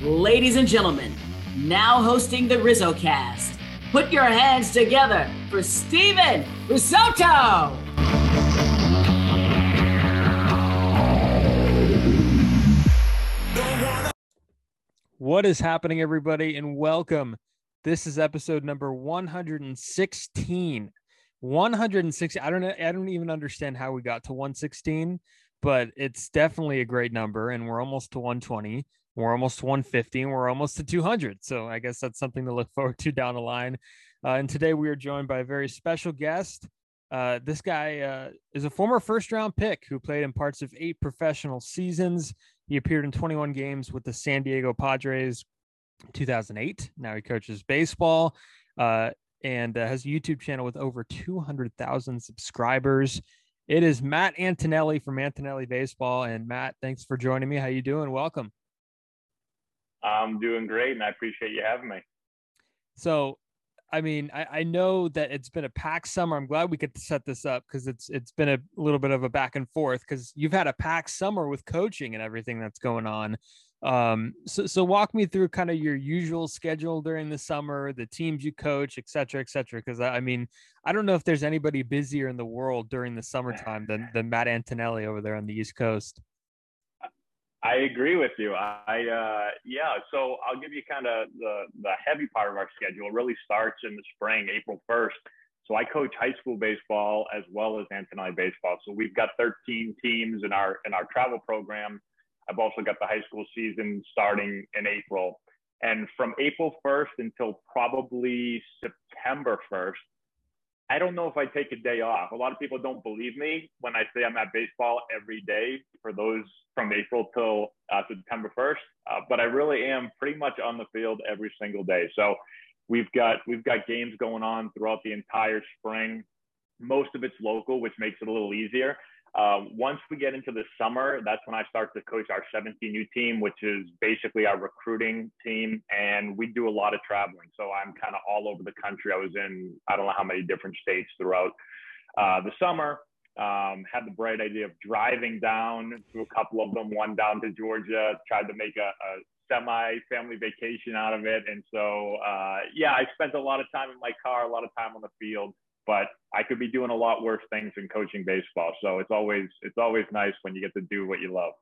Ladies and gentlemen, now hosting the Rizzo cast, put your hands together for Steven Risotto! What is happening, everybody, and welcome. This is episode number 116. 160. I don't know. I don't even understand how we got to 116, but it's definitely a great number. And we're almost to 120. We're almost 150 and we're almost to 200. So I guess that's something to look forward to down the line. Uh, and today we are joined by a very special guest. Uh, this guy uh, is a former first round pick who played in parts of eight professional seasons. He appeared in 21 games with the San Diego Padres 2008. Now he coaches baseball uh, and uh, has a YouTube channel with over 200,000 subscribers. It is Matt Antonelli from Antonelli Baseball. And Matt, thanks for joining me. How you doing? Welcome. I'm doing great, and I appreciate you having me. So, I mean, I, I know that it's been a packed summer. I'm glad we could set this up because it's it's been a little bit of a back and forth because you've had a packed summer with coaching and everything that's going on. Um, so so walk me through kind of your usual schedule during the summer, the teams you coach, et cetera, et cetera. Because I, I mean, I don't know if there's anybody busier in the world during the summertime than than Matt Antonelli over there on the East Coast. I agree with you. I uh, yeah. So I'll give you kind of the the heavy part of our schedule. It really starts in the spring, April first. So I coach high school baseball as well as Antonelli baseball. So we've got 13 teams in our in our travel program. I've also got the high school season starting in April. And from April 1st until probably September 1st, I don't know if I take a day off. A lot of people don't believe me when I say I'm at baseball every day for those from April till uh, September 1st. Uh, but I really am pretty much on the field every single day. So we've got we've got games going on throughout the entire spring. Most of it's local, which makes it a little easier. Um, once we get into the summer, that's when I start to coach our 17U team, which is basically our recruiting team. And we do a lot of traveling. So I'm kind of all over the country. I was in, I don't know how many different states throughout uh, the summer. Um, had the bright idea of driving down to a couple of them, one down to Georgia, tried to make a, a semi family vacation out of it. And so, uh, yeah, I spent a lot of time in my car, a lot of time on the field but I could be doing a lot worse things than coaching baseball. So it's always it's always nice when you get to do what you love.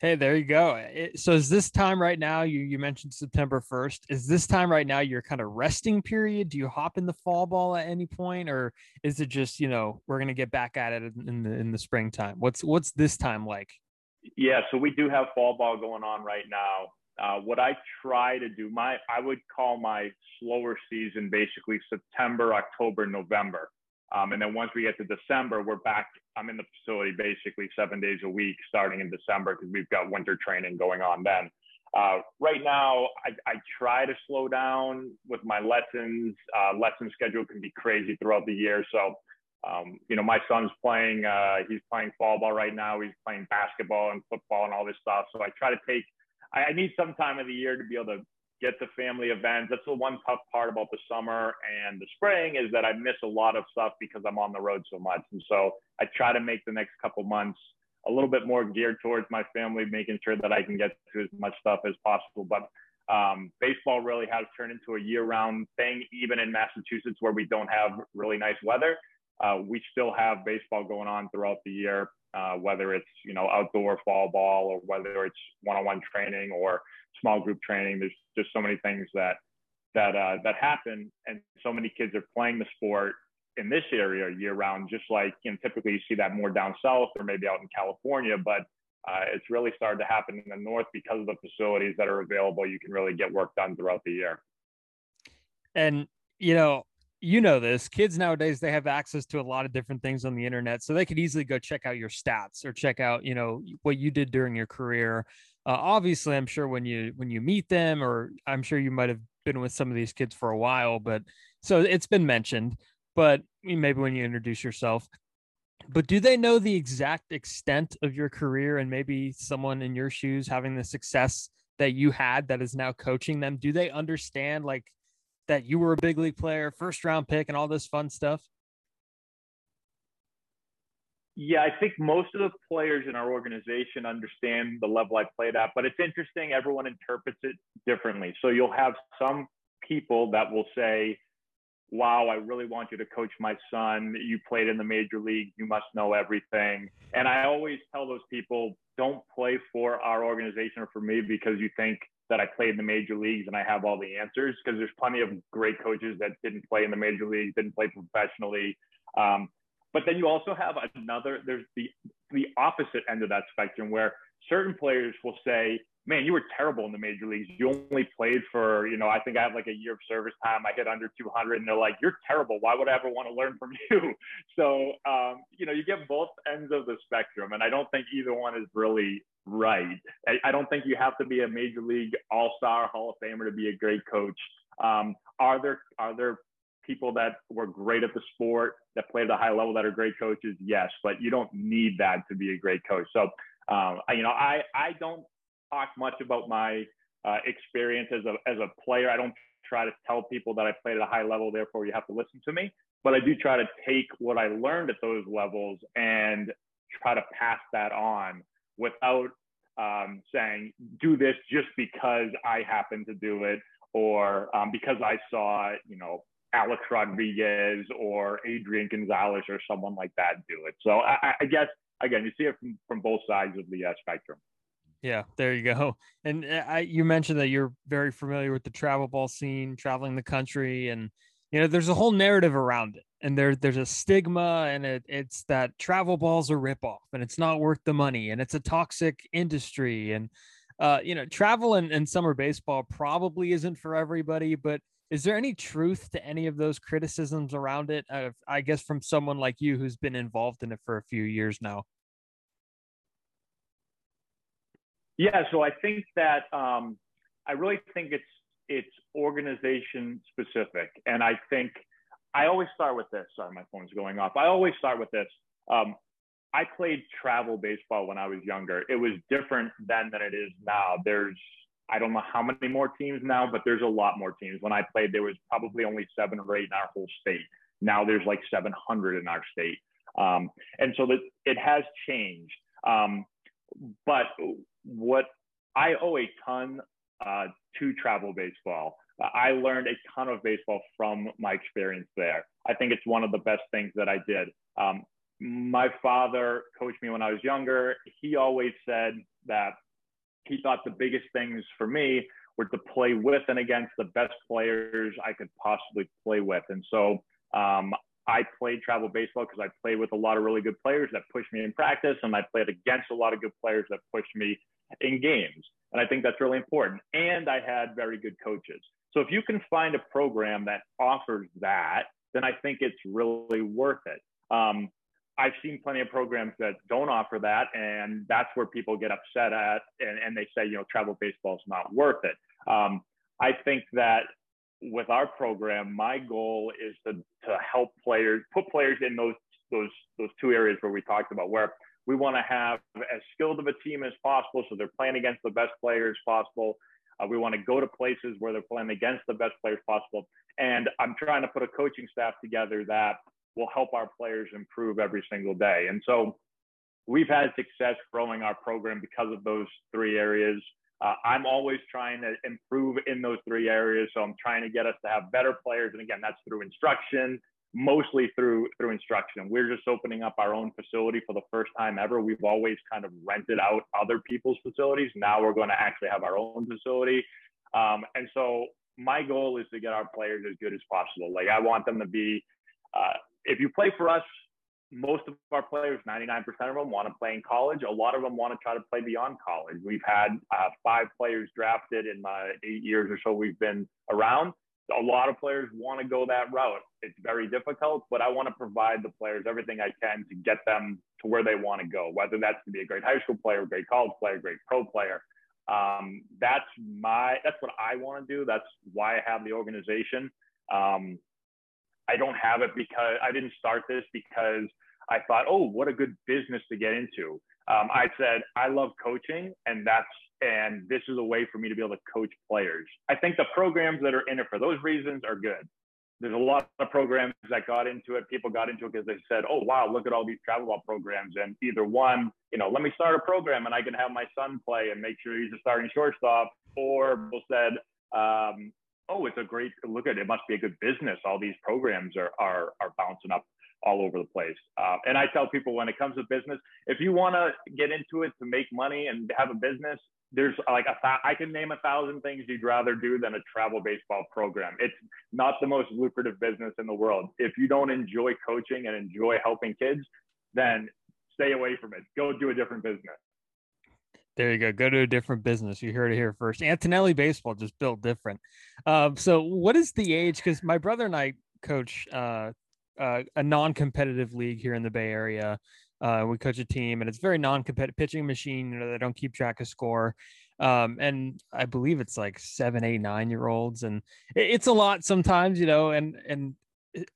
Hey, there you go. It, so is this time right now? You you mentioned September first. Is this time right now your kind of resting period? Do you hop in the fall ball at any point, or is it just you know we're gonna get back at it in the in the springtime? What's what's this time like? Yeah, so we do have fall ball going on right now. Uh, what I try to do, my I would call my slower season basically September, October, November. Um, and then once we get to December, we're back. I'm in the facility basically seven days a week starting in December because we've got winter training going on then. Uh, right now, I, I, try to slow down with my lessons. Uh, lesson schedule can be crazy throughout the year. So, um, you know, my son's playing, uh, he's playing fall ball right now. He's playing basketball and football and all this stuff. So I try to take I need some time of the year to be able to get to family events. That's the one tough part about the summer and the spring is that I miss a lot of stuff because I'm on the road so much. And so I try to make the next couple months a little bit more geared towards my family, making sure that I can get to as much stuff as possible. But um, baseball really has turned into a year-round thing, even in Massachusetts where we don't have really nice weather. Uh, we still have baseball going on throughout the year uh, whether it's you know outdoor fall ball or whether it's one-on-one training or small group training. There's just so many things that that uh, that happen, and so many kids are playing the sport in this area year round. Just like you know, typically you see that more down south or maybe out in California, but uh, it's really started to happen in the north because of the facilities that are available. You can really get work done throughout the year. And you know, you know this kids nowadays they have access to a lot of different things on the internet so they could easily go check out your stats or check out you know what you did during your career. Uh, obviously i'm sure when you when you meet them or i'm sure you might have been with some of these kids for a while but so it's been mentioned but maybe when you introduce yourself. But do they know the exact extent of your career and maybe someone in your shoes having the success that you had that is now coaching them? Do they understand like that you were a big league player, first round pick, and all this fun stuff? Yeah, I think most of the players in our organization understand the level I played at, but it's interesting. Everyone interprets it differently. So you'll have some people that will say, wow, I really want you to coach my son. You played in the major league. You must know everything. And I always tell those people, don't play for our organization or for me because you think that I played in the major leagues and I have all the answers because there's plenty of great coaches that didn't play in the major leagues, didn't play professionally. Um, but then you also have another, there's the, the opposite end of that spectrum where certain players will say, man, you were terrible in the major leagues. You only played for, you know, I think I have like a year of service time. I hit under 200 and they're like, you're terrible. Why would I ever want to learn from you? So, um, you know, you get both ends of the spectrum. And I don't think either one is really right. I, I don't think you have to be a major league all-star Hall of Famer to be a great coach. Um, are there, are there people that were great at the sport that played at a high level that are great coaches? Yes but you don't need that to be a great coach. So um, you know i i don't talk much about my uh, experience as a as a player. I don't try to tell people that i played at a high level therefore you have to listen to me. But i do try to take what i learned at those levels and try to pass that on without um, saying do this just because i happen to do it or um, because I saw, you know, Alex Rodriguez or Adrian Gonzalez or someone like that do it. So I, I guess again, you see it from, from both sides of the uh, spectrum. Yeah, there you go. And uh, I, you mentioned that you're very familiar with the travel ball scene, traveling the country, and you know there's a whole narrative around it. And there there's a stigma, and it, it's that travel balls are ripoff, and it's not worth the money, and it's a toxic industry, and uh, you know travel and, and summer baseball probably isn't for everybody, but is there any truth to any of those criticisms around it? Uh, I guess from someone like you who's been involved in it for a few years now. Yeah, so I think that um, I really think it's it's organization specific, and I think I always start with this. Sorry, my phone's going off. I always start with this. Um, I played travel baseball when I was younger. It was different then than it is now. There's I don't know how many more teams now, but there's a lot more teams. When I played, there was probably only seven or eight in our whole state. Now there's like 700 in our state. Um, and so that it has changed. Um, but what I owe a ton uh, to travel baseball. I learned a ton of baseball from my experience there. I think it's one of the best things that I did. Um, my father coached me when I was younger. He always said that he thought the biggest things for me were to play with and against the best players I could possibly play with. And so um, I played travel baseball because I played with a lot of really good players that pushed me in practice, and I played against a lot of good players that pushed me in games. And I think that's really important. And I had very good coaches. So if you can find a program that offers that, then I think it's really worth it. Um, I've seen plenty of programs that don't offer that, and that's where people get upset at, and, and they say, you know, travel baseball is not worth it. Um, I think that with our program, my goal is to, to help players, put players in those those those two areas where we talked about, where we want to have as skilled of a team as possible, so they're playing against the best players possible. Uh, we want to go to places where they're playing against the best players possible, and I'm trying to put a coaching staff together that will help our players improve every single day. And so we've had success growing our program because of those three areas. Uh, I'm always trying to improve in those three areas. So I'm trying to get us to have better players. And again, that's through instruction, mostly through through instruction. We're just opening up our own facility for the first time ever. We've always kind of rented out other people's facilities. Now we're going to actually have our own facility. Um, and so my goal is to get our players as good as possible. Like I want them to be uh, if you play for us, most of our players, 99% of them want to play in college. A lot of them want to try to play beyond college. We've had uh, five players drafted in my eight years or so we've been around. A lot of players want to go that route. It's very difficult, but I want to provide the players everything I can to get them to where they want to go, whether that's to be a great high school player, great college player, great pro player. Um, that's my, that's what I want to do. That's why I have the organization. Um, I don't have it because I didn't start this because I thought, oh, what a good business to get into. Um, I said, I love coaching, and that's and this is a way for me to be able to coach players. I think the programs that are in it for those reasons are good. there's a lot of programs that got into it. People got into it because they said, "Oh wow, look at all these travel ball programs." And either one, you know, let me start a program and I can have my son play and make sure he's a starting shortstop, or people said, um, "Oh, it's a great look at it. it must be a good business. All these programs are are are bouncing up all over the place." Uh, and I tell people when it comes to business, if you want to get into it to make money and have a business, there's like a th- I can name a thousand things you'd rather do than a travel baseball program. It's not the most lucrative business in the world. If you don't enjoy coaching and enjoy helping kids, then stay away from it. Go do a different business. There you go. Go to a different business. You heard it here first. Antonelli Baseball just built different. Um, so, what is the age? Because my brother and I coach uh, uh, a non-competitive league here in the Bay Area. Uh, we coach a team, and it's very non-competitive pitching machine. You know, they don't keep track of score, um, and I believe it's like seven, eight, nine year olds, and it, it's a lot sometimes. You know, and and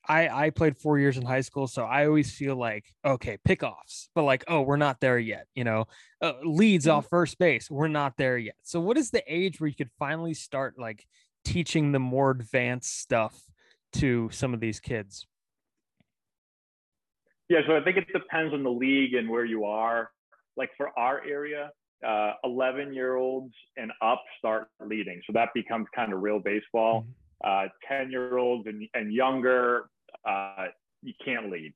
I I played four years in high school, so I always feel like okay, pickoffs, but like oh, we're not there yet. You know, uh, leads mm-hmm. off first base, we're not there yet. So, what is the age where you could finally start like teaching the more advanced stuff to some of these kids? Yeah, so I think it depends on the league and where you are. Like for our area, uh, 11 year olds and up start leading. So that becomes kind of real baseball. Mm-hmm. Uh, 10 year olds and, and younger, uh, you can't lead.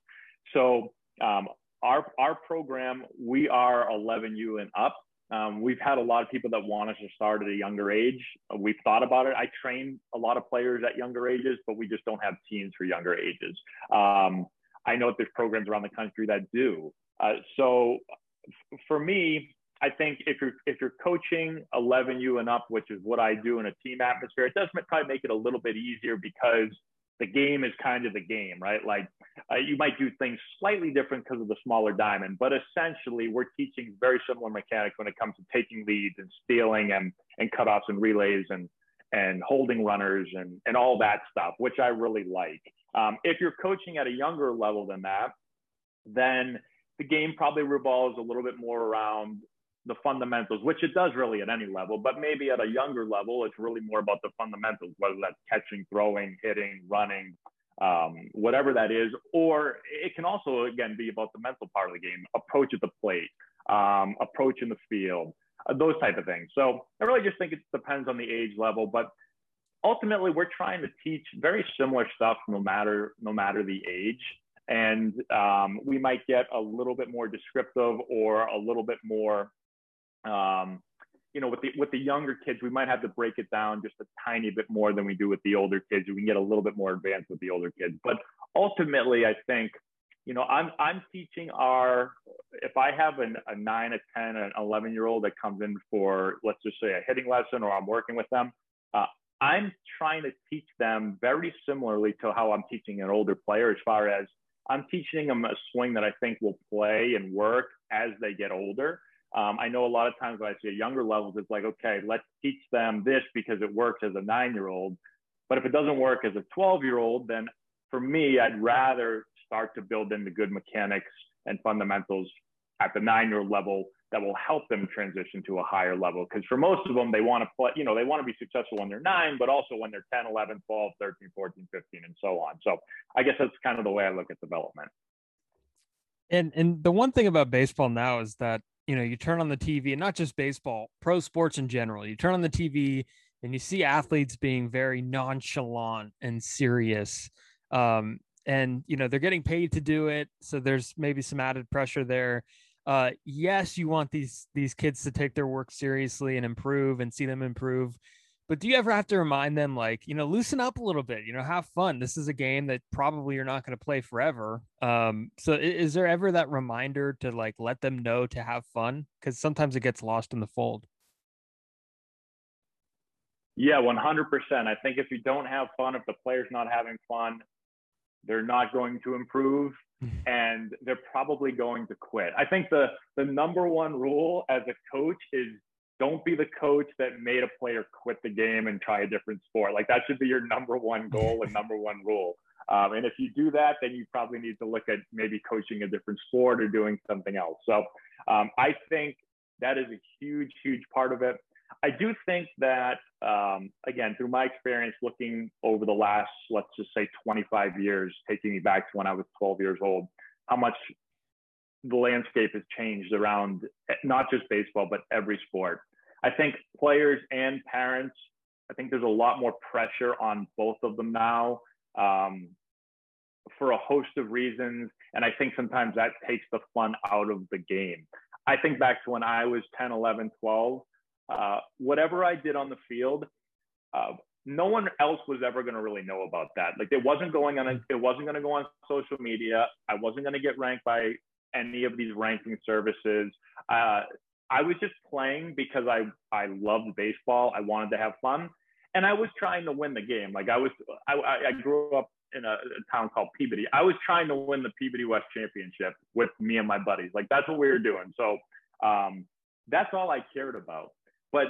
So um, our, our program, we are 11U and up. Um, we've had a lot of people that want us to start at a younger age. We've thought about it. I train a lot of players at younger ages, but we just don't have teams for younger ages. Um, I know that there's programs around the country that do. Uh, so for me, I think if you're if you're coaching 11U and up, which is what I do in a team atmosphere, it does probably make it a little bit easier because the game is kind of the game, right? Like uh, you might do things slightly different because of the smaller diamond, but essentially we're teaching very similar mechanics when it comes to taking leads and stealing and and cutoffs and relays and and holding runners and and all that stuff, which I really like. Um, if you're coaching at a younger level than that, then the game probably revolves a little bit more around the fundamentals, which it does really at any level, but maybe at a younger level, it's really more about the fundamentals, whether that's catching, throwing, hitting, running, um, whatever that is. Or it can also, again, be about the mental part of the game, approach at the plate, um, approach in the field, those type of things. So I really just think it depends on the age level, but ultimately we're trying to teach very similar stuff no matter no matter the age. And um, we might get a little bit more descriptive or a little bit more um, you know with the with the younger kids we might have to break it down just a tiny bit more than we do with the older kids. We can get a little bit more advanced with the older kids. But ultimately i think you know i'm i'm teaching our if i have an, a 9 a 10 an 11 year old that comes in for let's just say a hitting lesson or i'm working with them uh, I'm trying to teach them very similarly to how I'm teaching an older player, as far as I'm teaching them a swing that I think will play and work as they get older. Um, I know a lot of times when I see younger levels, it's like, okay, let's teach them this because it works as a nine year old. But if it doesn't work as a 12 year old, then for me, I'd rather start to build in the good mechanics and fundamentals at the nine year level that will help them transition to a higher level. Because for most of them, they want to play, you know, they want to be successful when they're nine, but also when they're 10, 11, 12, 13, 14, 15, and so on. So I guess that's kind of the way I look at development. And and the one thing about baseball now is that you know you turn on the TV and not just baseball, pro sports in general. You turn on the TV and you see athletes being very nonchalant and serious. Um, and you know they're getting paid to do it, so there's maybe some added pressure there uh, yes, you want these these kids to take their work seriously and improve and see them improve. But do you ever have to remind them, like, you know, loosen up a little bit, you know, have fun. This is a game that probably you're not going to play forever. Um, so is there ever that reminder to like let them know to have fun? Because sometimes it gets lost in the fold. Yeah, 100%. I think if you don't have fun, if the player's not having fun, they're not going to improve and they're probably going to quit. I think the the number one rule as a coach is don't be the coach that made a player quit the game and try a different sport. Like that should be your number one goal and number one rule. Um, and if you do that, then you probably need to look at maybe coaching a different sport or doing something else. So um, I think that is a huge, huge part of it. I do think that, um, again, through my experience looking over the last, let's just say 25 years, taking me back to when I was 12 years old, how much the landscape has changed around not just baseball, but every sport. I think players and parents, I think there's a lot more pressure on both of them now um, for a host of reasons. And I think sometimes that takes the fun out of the game. I think back to when I was 10, 11, 12, uh, whatever I did on the field, uh, no one else was ever going to really know about that. Like it wasn't going on, it wasn't going to go on social media. I wasn't going to get ranked by any of these ranking services. Uh, I was just playing because I I loved baseball. I wanted to have fun, and I was trying to win the game. Like I was, I, I grew up in a, a, town called Peabody. I was trying to win the Peabody West Championship with me and my buddies. Like that's what we were doing. So um, that's all I cared about. But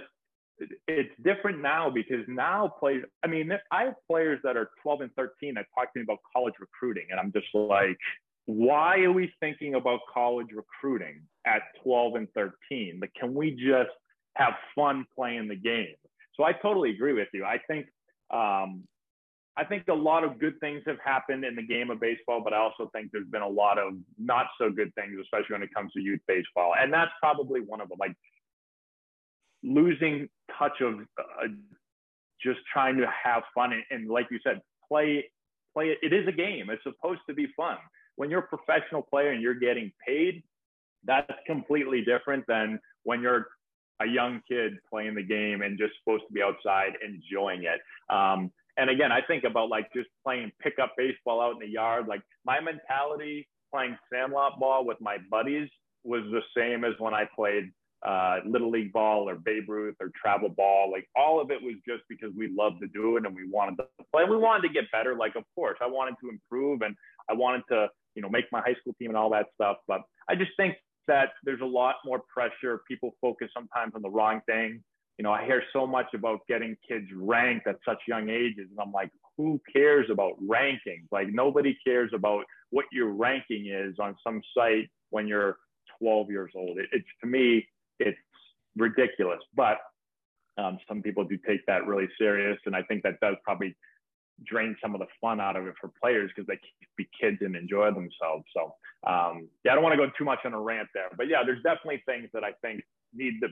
it's different now because now players. I mean, I have players that are 12 and 13 that talk to me about college recruiting, and I'm just like, why are we thinking about college recruiting at 12 and 13? Like, can we just have fun playing the game? So I totally agree with you. I think um, I think a lot of good things have happened in the game of baseball, but I also think there's been a lot of not so good things, especially when it comes to youth baseball, and that's probably one of them. Like losing touch of uh, just trying to have fun and, and like you said, play play it. It is a game. It's supposed to be fun when you're a professional player and you're getting paid, that's completely different than when you're a young kid playing the game and just supposed to be outside enjoying it. Um, and again, I think about like just playing pickup baseball out in the yard. Like my mentality playing sandlot ball with my buddies was the same as when I played uh, little league ball or Babe Ruth or travel ball. Like all of it was just because we loved to do it and we wanted to play. We wanted to get better. Like of course, I wanted to improve and I wanted to you know, make my high school team and all that stuff. But I just think that there's a lot more pressure. People focus sometimes on the wrong thing. You know, I hear so much about getting kids ranked at such young ages. And I'm like, who cares about rankings? Like nobody cares about what your ranking is on some site when you're 12 years old. It, it's to me, it's ridiculous. But um, some people do take that really serious. And I think that does probably drain some of the fun out of it for players because they can be kids and enjoy themselves. So um, yeah, I don't want to go too much on a rant there, but yeah, there's definitely things that I think need to.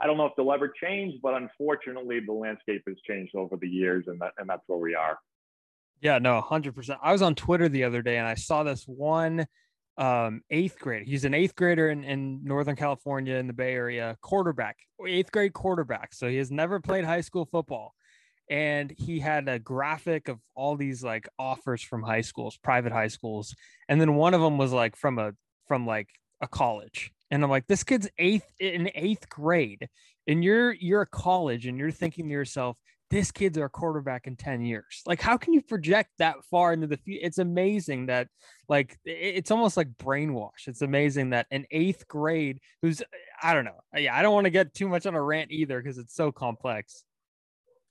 I don't know if they'll ever change, but unfortunately, the landscape has changed over the years, and that and that's where we are. Yeah, no, hundred percent. I was on Twitter the other day and I saw this one um eighth grade. He's an eighth grader in, in Northern California in the Bay Area, quarterback, eighth grade quarterback. So he has never played high school football and he had a graphic of all these like offers from high schools private high schools and then one of them was like from a from like a college and i'm like this kid's eighth in eighth grade and you're you're a college and you're thinking to yourself this kid's our quarterback in 10 years. Like how can you project that far into the future? It's amazing that like it's almost like brainwash. It's amazing that an eighth grade who's i don't know. Uh, yeah i don't want to get too much on a rant either because it's so complex.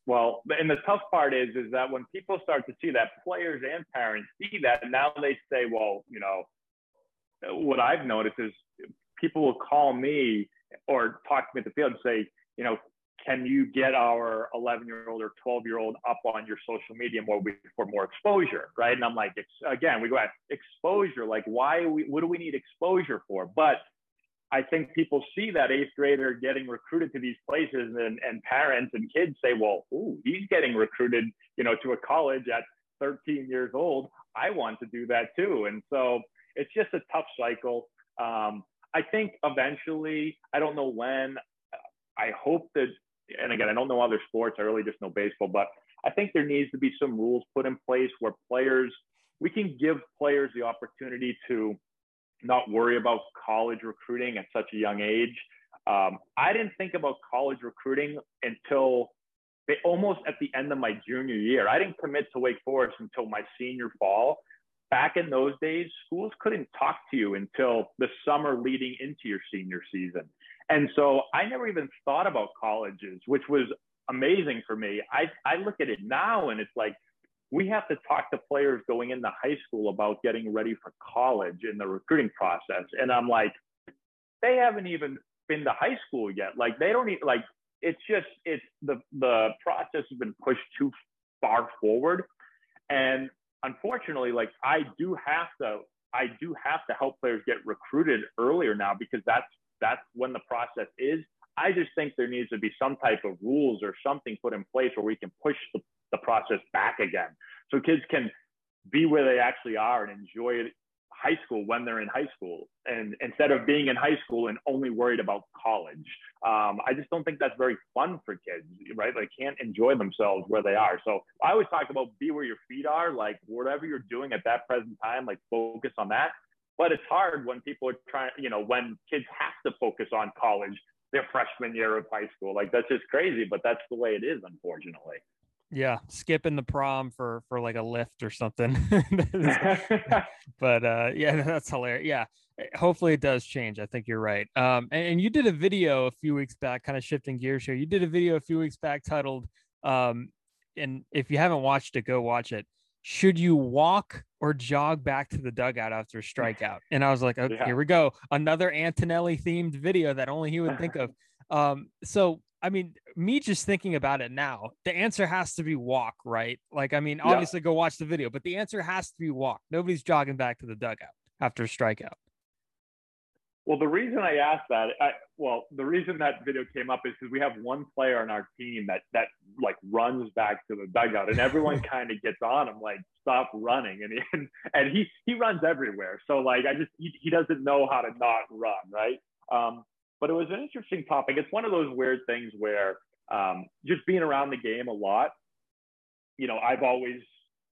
Well, and the tough part is, is that when people start to see that, players and parents see that, and now they say, well, you know, what I've noticed is people will call me or talk to me at the field and say, you know, can you get our 11 year old or 12 year old up on your social media more for more exposure, right? And I'm like, again, we go at exposure. Like, why? We, what do we need exposure for? But I think people see that eighth grader getting recruited to these places and, and parents and kids say, well, ooh, he's getting recruited, you know, to a college at 13 years old. I want to do that too. And so it's just a tough cycle. Um, I think eventually, I don't know when, I hope that, and again, I don't know other sports, I really just know baseball, but I think there needs to be some rules put in place where players, we can give players the opportunity to not worry about college recruiting at such a young age. Um, I didn't think about college recruiting until they, almost at the end of my junior year. I didn't commit to Wake Forest until my senior fall. Back in those days, schools couldn't talk to you until the summer leading into your senior season. And so I never even thought about colleges, which was amazing for me. I, I look at it now and it's like, we have to talk to players going into high school about getting ready for college in the recruiting process. And I'm like, they haven't even been to high school yet. Like they don't even like it's just it's the the process has been pushed too far forward, and unfortunately, like I do have to I do have to help players get recruited earlier now because that's that's when the process is. I just think there needs to be some type of rules or something put in place where we can push the, the process back again, so kids can be where they actually are and enjoy it high school when they're in high school and instead of being in high school and only worried about college. Um, i just don't think that's very fun for kids right? They can't enjoy themselves where they are. So i always talk about be where your feet are like whatever you're doing at that present time like focus on that. But it's hard when people are trying you know when kids have to focus on college their freshman year of high school. Like that's just crazy but that's the way it is unfortunately yeah, skipping the prom for for like a lift or something. but uh yeah, that's hilarious. Yeah. Eh, hopefully it does change. I think you're right. Um and, and you did a video a few weeks back, kind of shifting gears here. You did a video a few weeks back titled um and if you haven't watched it, go watch it. Should you walk or jog back to the dugout after a strikeout? And I was like, okay, yeah. here we go. Another Antonelli themed video that only he would think of. Um, so I mean, me just thinking about it now, the answer has to be walk, right? Like, I mean, obviously yeah. go watch the video, but the answer has to be walk. Nobody's jogging back to the dugout after a strikeout. Well, the reason I asked that, I, well, the reason that video came up is because we have one player on our team that that like runs back to the dugout, and everyone kind of gets on him like, "Stop running!" And he, and he he runs everywhere. So like, I just he, he doesn't know how to not run, right? Um, but it was an interesting topic. It's one of those weird things where um, just being around the game a lot, you know, I've always,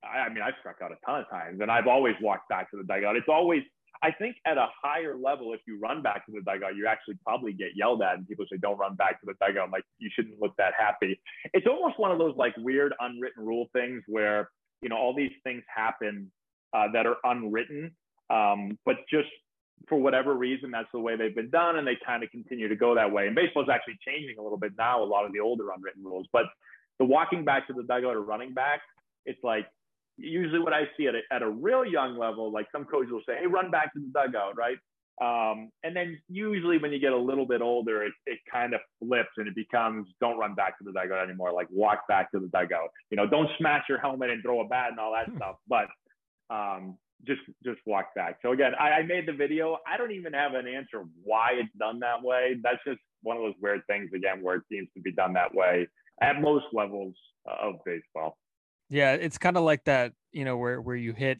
I, I mean, I've struck out a ton of times and I've always walked back to the dugout. It's always, I think at a higher level, if you run back to the dugout, you actually probably get yelled at, and people say, "Don't run back to the dugout." I'm like, you shouldn't look that happy. It's almost one of those like weird unwritten rule things where you know all these things happen uh, that are unwritten, um, but just for whatever reason, that's the way they've been done, and they kind of continue to go that way. And baseball is actually changing a little bit now. A lot of the older unwritten rules, but the walking back to the dugout or running back, it's like usually what I see at a, at a real young level, like some coaches will say, "Hey, run back to the dugout," right? Um, and then usually when you get a little bit older, it, it kind of flips and it becomes don't run back to the dugout anymore. Like walk back to the dugout. You know, don't smash your helmet and throw a bat and all that stuff. But um, just just walk back. So again, I, I, made the video. I don't even have an answer why it's done that way. That's just one of those weird things again where it seems to be done that way at most levels of baseball. Yeah, it's kind of like that, you know, where where you hit,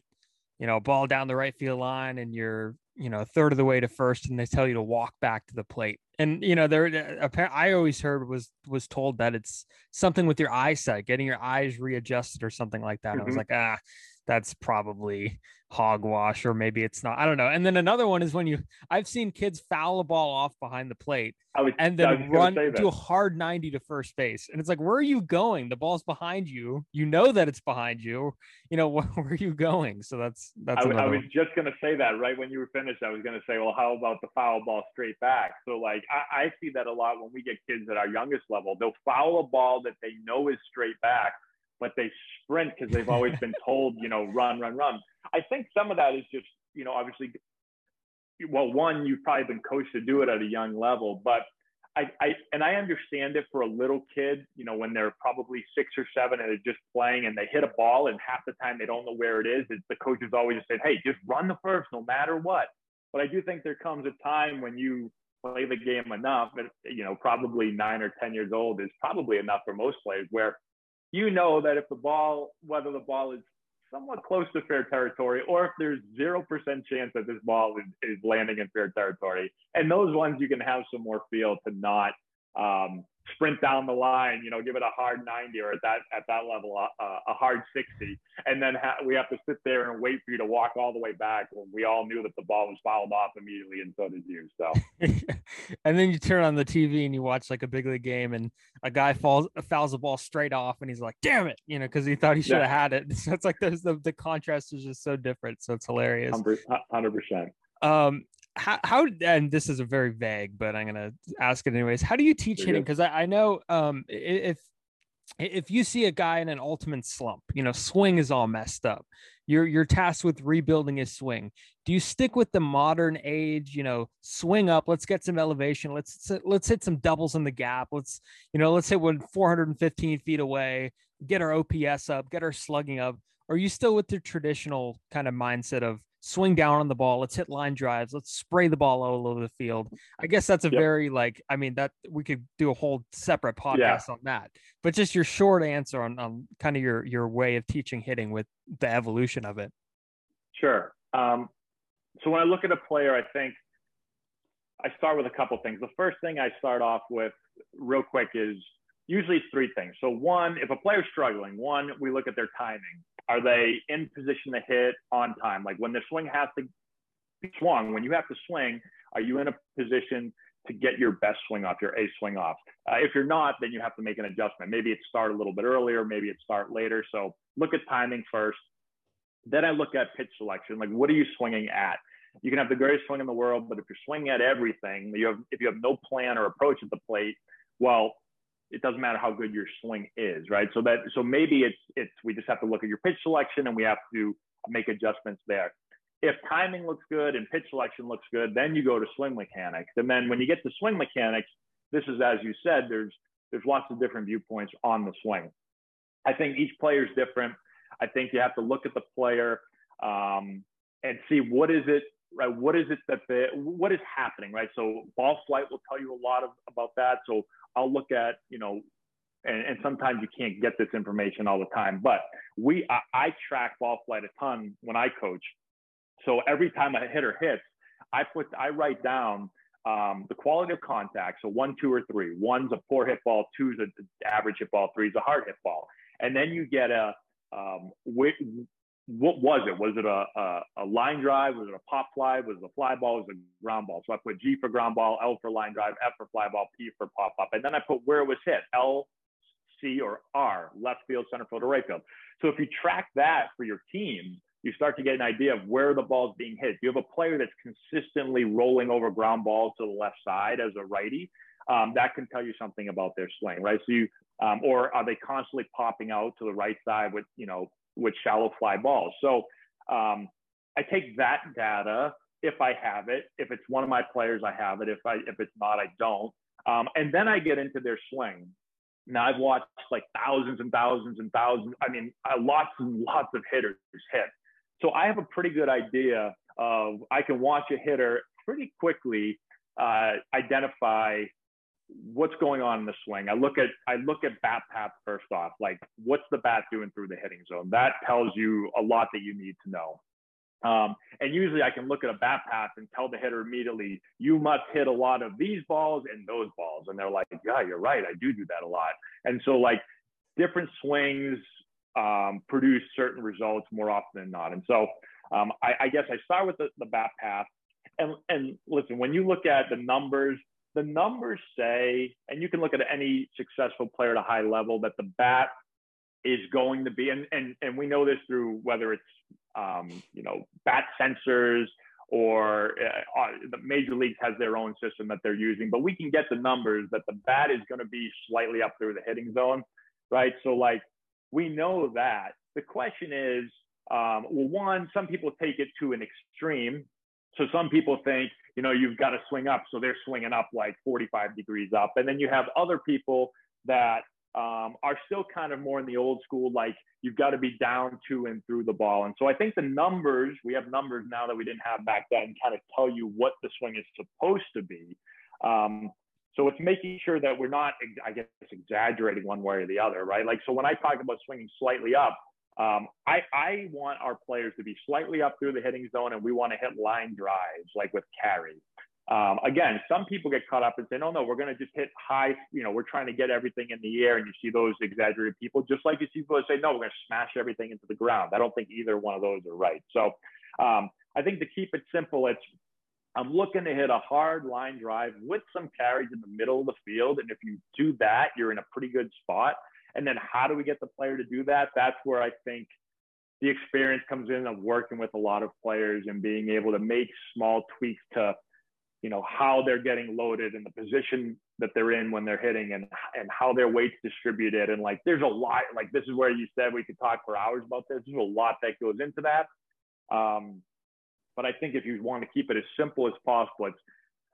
you know, a ball down the right field line and you're, you know, a third of the way to first and they tell you to walk back to the plate. And you know, there I always heard was was told that it's something with your eyesight, getting your eyes readjusted or something like that. Mm-hmm. I was mm-hmm. like, ah, that's probably hogwash or maybe it's not. I don't know. And then another one is when you I've seen kids foul a ball off behind the plate and then run do a hard 90 to first base. And it's like, where are you going? The ball's behind you. You know that it's behind you. You know, where, where are you going? So that's that's I, I was one. just gonna say that right when you were finished. I was gonna say, well, how about the foul ball straight back? So like I, I see that a lot when we get kids at our youngest level. They'll foul a ball that they know is straight back but they sprint because they've always been told, you know, run, run, run. I think some of that is just, you know, obviously, well, one, you've probably been coached to do it at a young level, but I, I and I understand it for a little kid, you know, when they're probably six or seven and they're just playing and they hit a ball and half the time they don't know where it is. It's the coaches always just said, hey, just run the first no matter what. But I do think there comes a time when you play the game enough, and you know, probably nine or ten years old is probably enough for most players where you know that if the ball, whether the ball is somewhat close to fair territory or if there's 0% chance that this ball is, is landing in fair territory. And those ones you can have some more feel to not um, sprint down the line, you know, give it a hard 90 or at that at that level uh, a hard 60, and then ha- we have to sit there and wait for you to walk all the way back when we all knew that the ball was fouled off immediately, and so did you. So, and then you turn on the TV and you watch like a big league game, and a guy falls fouls the ball straight off, and he's like, "Damn it," you know, because he thought he should have yeah. had it. So it's like there's the the contrast is just so different. So it's hilarious. Hundred percent. Um, how, how and this is a very vague but i'm going to ask it anyways how do you teach hitting because I, I, know um if if you see a guy in an ultimate slump, you know, swing is all messed up. You're you're tasked with rebuilding his swing. Do you stick with the modern age, you know, swing up, let's get some elevation, let's let's hit some doubles in the gap. Let's, you know, let's hit one 415 feet away, get our OPS up, get our slugging up. Are you still with the traditional kind of mindset of swing down on the ball. Let's hit line drives. Let's spray the ball all over the field. I guess that's a yep. very like, I mean, that we could do a whole separate podcast yeah. on that. But just your short answer on, on kind of your your way of teaching hitting with the evolution of it. Sure. Um, so when I look at a player, I think I start with a couple things. The first thing I start off with real quick is usually it's three things. So one, if a player's struggling, one, we look at their timing. Are they in position to hit on time? Like when the swing has to be swung, when you have to swing, are you in a position to get your best swing off, your A swing off? Uh, if you're not, then you have to make an adjustment. Maybe it start a little bit earlier, maybe it start later. So look at timing first. Then I look at pitch selection. Like what are you swinging at? You can have the greatest swing in the world, but if you're swinging at everything, you have if you have no plan or approach at the plate, well, it doesn't matter how good your swing is, right? So that so maybe it's it's we just have to look at your pitch selection and we have to make adjustments there. If timing looks good and pitch selection looks good, then you go to swing mechanics. And then when you get to swing mechanics, this is as you said, there's there's lots of different viewpoints on the swing. I think each player is different. I think you have to look at the player um, and see what is it right? What is it that the what is happening, right? So ball flight will tell you a lot of, about that. So I'll look at, you know, and, and, sometimes you can't get this information all the time, but we, I, I, track ball flight a ton when I coach. So every time a hitter hits, I put, I write down um, the quality of contact. So one, two, or three. One's a poor hit ball. Two's an average hit ball. Three's a hard hit ball. And then you get a, um, what was it? Was it a, a, a, line drive? Was it a pop fly? Was it a fly ball? Was it a ground ball? So I put G for ground ball, L for line drive, F for fly ball, P for pop up. And then I put where it was hit, L, C, or R, left field, center field, or right field. So if you track that for your team, you start to get an idea of where the ball is being hit. You have a player that's consistently rolling over ground balls to the left side as a righty. Um, that can tell you something about their swing, right? So you, um, or are they constantly popping out to the right side with, you know, with shallow fly balls. So um, I take that data if I have it. If it's one of my players, I have it. If I if it's not, I don't. Um, and then I get into their swing. Now I've watched like thousands and thousands and thousands. I mean, lots and lots of hitters hit. So I have a pretty good idea of I can watch a hitter pretty quickly uh, identify what's going on in the swing. I look at I look at bat path first off. Like what's the bat doing through the hitting zone? That tells you a lot that you need to know. Um, and usually I can look at a bat path and tell the hitter immediately, you must hit a lot of these balls and those balls. And they're like, yeah, you're right. I do do that a lot. And so like different swings um, produce certain results more often than not. And so um, I, I, guess I start with the, the bat path. And, and listen, when you look at the numbers, the numbers say, and you can look at any successful player at a high level, that the bat is going to be, and and and we know this through whether it's um, you know bat sensors or uh, uh, the major leagues has their own system that they're using, but we can get the numbers that the bat is going to be slightly up through the hitting zone, right? So like we know that. The question is, um, well, one, some people take it to an extreme. So some people think you know, you've got to swing up. So they're swinging up like 45 degrees up. And then you have other people that um, are still kind of more in the old school, like you've got to be down to and through the ball. And so I think the numbers, we have numbers now that we didn't have back then, kind of tell you what the swing is supposed to be. Um, so it's making sure that we're not, I guess, exaggerating one way or the other, right? Like, so when I talk about swinging slightly up, um, I, I want our players to be slightly up through the hitting zone and we want to hit line drives like with carry. Um, again, some people get caught up and say, no, no, we're going to just hit high. You know, we're trying to get everything in the air. And you see those exaggerated people, just like you see people say, no, we're going to smash everything into the ground. I don't think either one of those are right. So um, I think to keep it simple, it's I'm looking to hit a hard line drive with some carries in the middle of the field. And if you do that, you're in a pretty good spot. And then how do we get the player to do that? That's where I think the experience comes in of working with a lot of players and being able to make small tweaks to, you know, how they're getting loaded and the position that they're in when they're hitting and and how their weights distributed. And like there's a lot like this is where you said we could talk for hours about this. There's a lot that goes into that. Um, but i think if you want to keep it as simple as possible it's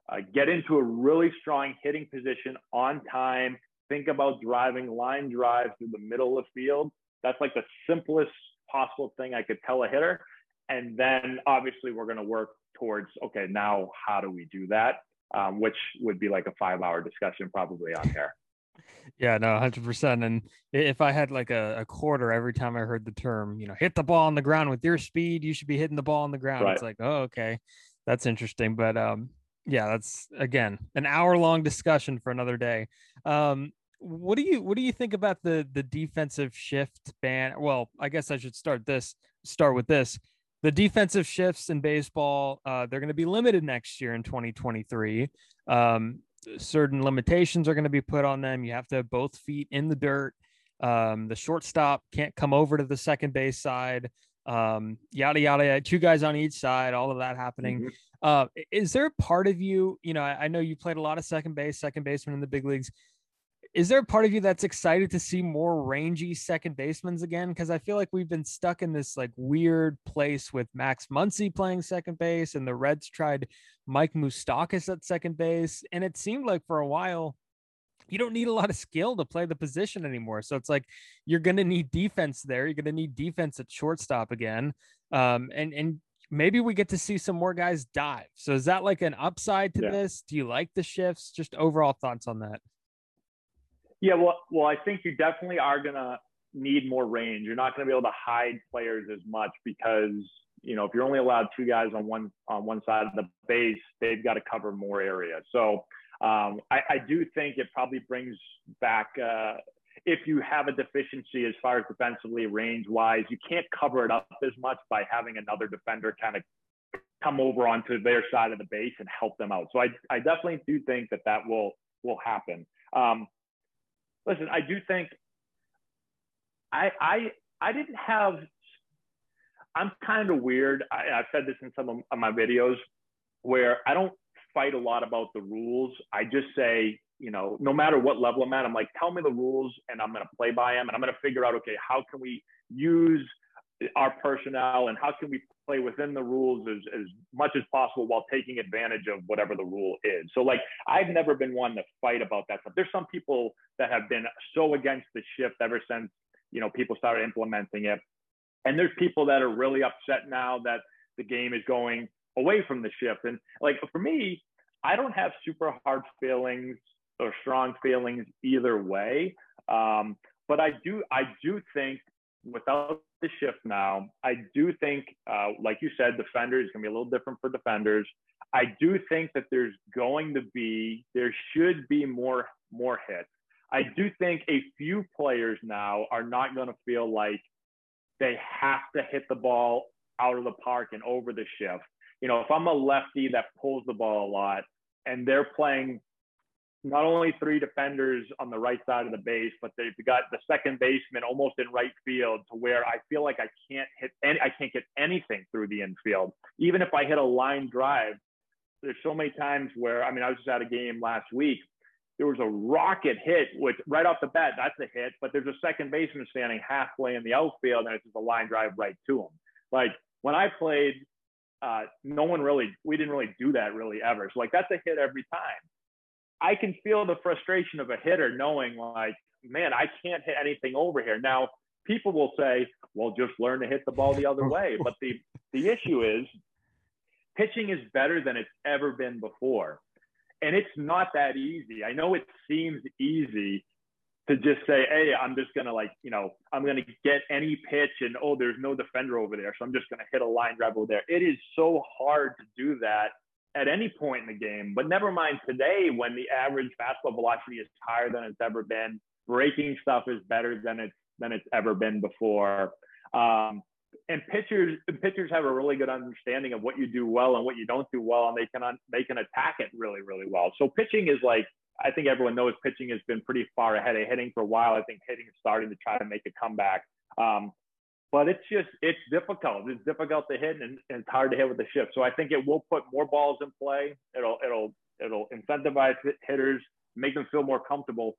uh, get into a really strong hitting position on time think about driving line drive through the middle of the field that's like the simplest possible thing i could tell a hitter and then obviously we're going to work towards okay now how do we do that um, which would be like a five hour discussion probably on here. Yeah, no, hundred percent. And if I had like a, a, quarter every time I heard the term, you know, hit the ball on the ground with your speed, you should be hitting the ball on the ground. Right. It's like, oh, okay, that's interesting. But um, yeah, that's again an hour long discussion for another day. Um, what do you what do you think about the the defensive shift ban? Well, I guess I should start this start with this the defensive shifts in baseball uh, they're going to be limited next year in 2023 um, certain limitations are going to be put on them you have to have both feet in the dirt um, the shortstop can't come over to the second base side um, yada yada yada. two guys on each side all of that happening mm-hmm. uh, is there a part of you you know I, I know you played a lot of second base second baseman in the big leagues is there a part of you that's excited to see more rangy second basemen again? Because I feel like we've been stuck in this like weird place with Max Muncy playing second base, and the Reds tried Mike Moustakas at second base, and it seemed like for a while you don't need a lot of skill to play the position anymore. So it's like you're going to need defense there. You're going to need defense at shortstop again, um, and and maybe we get to see some more guys dive. So is that like an upside to yeah. this? Do you like the shifts? Just overall thoughts on that. Yeah, well, well, I think you definitely are gonna need more range. You're not gonna be able to hide players as much because you know if you're only allowed two guys on one on one side of the base, they've got to cover more area. So um, I, I, do think it probably brings back. Uh, if you have a deficiency as far as defensively range wise, you can't cover it up as much by having another defender kind of come over onto their side of the base and help them out. So I, I definitely do think that that will will happen. Um, listen, I do think I I I didn't have. I'm kind of weird. I, I've said this in some of my videos where I don't fight a lot about the rules. I just say, you know, no matter what level I'm at, I'm like, tell me the rules and I'm going to play by them and I'm going to figure out, okay, how can we use our personnel and how can we play within the rules as, as much as possible while taking advantage of whatever the rule is. So like I've never been one to fight about that stuff. There's some people that have been so against the shift ever since, you know, people started implementing it. And there's people that are really upset now that the game is going away from the shift. And like for me, I don't have super hard feelings or strong feelings either way. Um, but I do I do think without the shift now, I do think, uh, like you said, defenders is going to be a little different for defenders. I do think that there's going to be, there should be more more hits. I do think a few players now are not going to feel like they have to hit the ball out of the park and over the shift. You know, if I'm a lefty that pulls the ball a lot and they're playing not only three defenders on the right side of the base, but they've got the second baseman almost in right field to where I feel like I can't hit any, I can't get anything through the infield. Even if I hit a line drive, there's so many times where, I mean, I was just at a game last week. There was a rocket hit, which right off the bat, that's a hit, but there's a second baseman standing halfway in the outfield and it's just a line drive right to him. Like when I played, uh, no one really, we didn't really do that really ever. So like that's a hit every time. I can feel the frustration of a hitter knowing like, man, I can't hit anything over here. Now, people will say, well, just learn to hit the ball the other way. But the, the issue is pitching is better than it's ever been before. And it's not that easy. I know it seems easy to just say, hey, I'm just going to like, you know, I'm going to get any pitch and, oh, there's no defender over there. So I'm just going to hit a line drive over there. It is so hard to do that at any point in the game. But never mind today when the average fastball velocity is higher than it's ever been. Breaking stuff is better than it's than it's ever been before. Um, and pitchers pitchers have a really good understanding of what you do well and what you don't do well, and they can un, they can attack it really really well. So pitching is like I think everyone knows pitching has been pretty far ahead of hitting for a while. I think hitting is starting to try to make a comeback. Um, but it's just it's difficult. It's difficult to hit and, and, it's hard to hit with the shift. So I think it will put more balls in play. It'll it'll it'll incentivize hitters make them feel more comfortable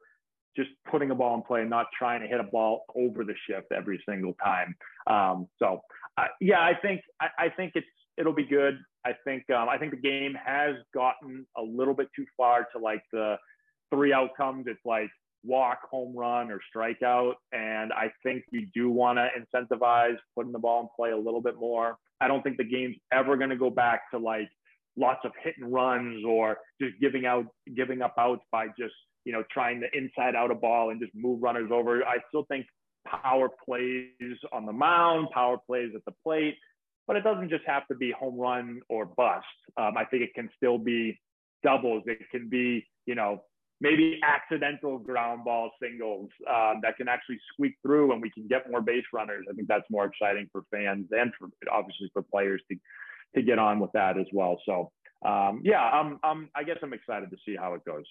just putting a ball in play and not trying to hit a ball over the shift every single time. Um, so uh, yeah, I think I, I, think it's it'll be good. I think um, I think the game has gotten a little bit too far to like the three outcomes. It's like walk, home run, or strikeout, and I think you do want to incentivize putting the ball in play a little bit more. I don't think the game's ever going to go back to like lots of hit and runs or just giving out giving up outs by just you know trying to inside out a ball and just move runners over. I still think power plays on the mound, power plays at the plate, but it doesn't just have to be home run or bust. Um, I think it can still be doubles. It can be you know maybe accidental ground ball singles um, that can actually squeak through and we can get more base runners. I think that's more exciting for fans and for obviously for players to to get on with that as well. So um, yeah, I'm, I'm I guess I'm excited to see how it goes.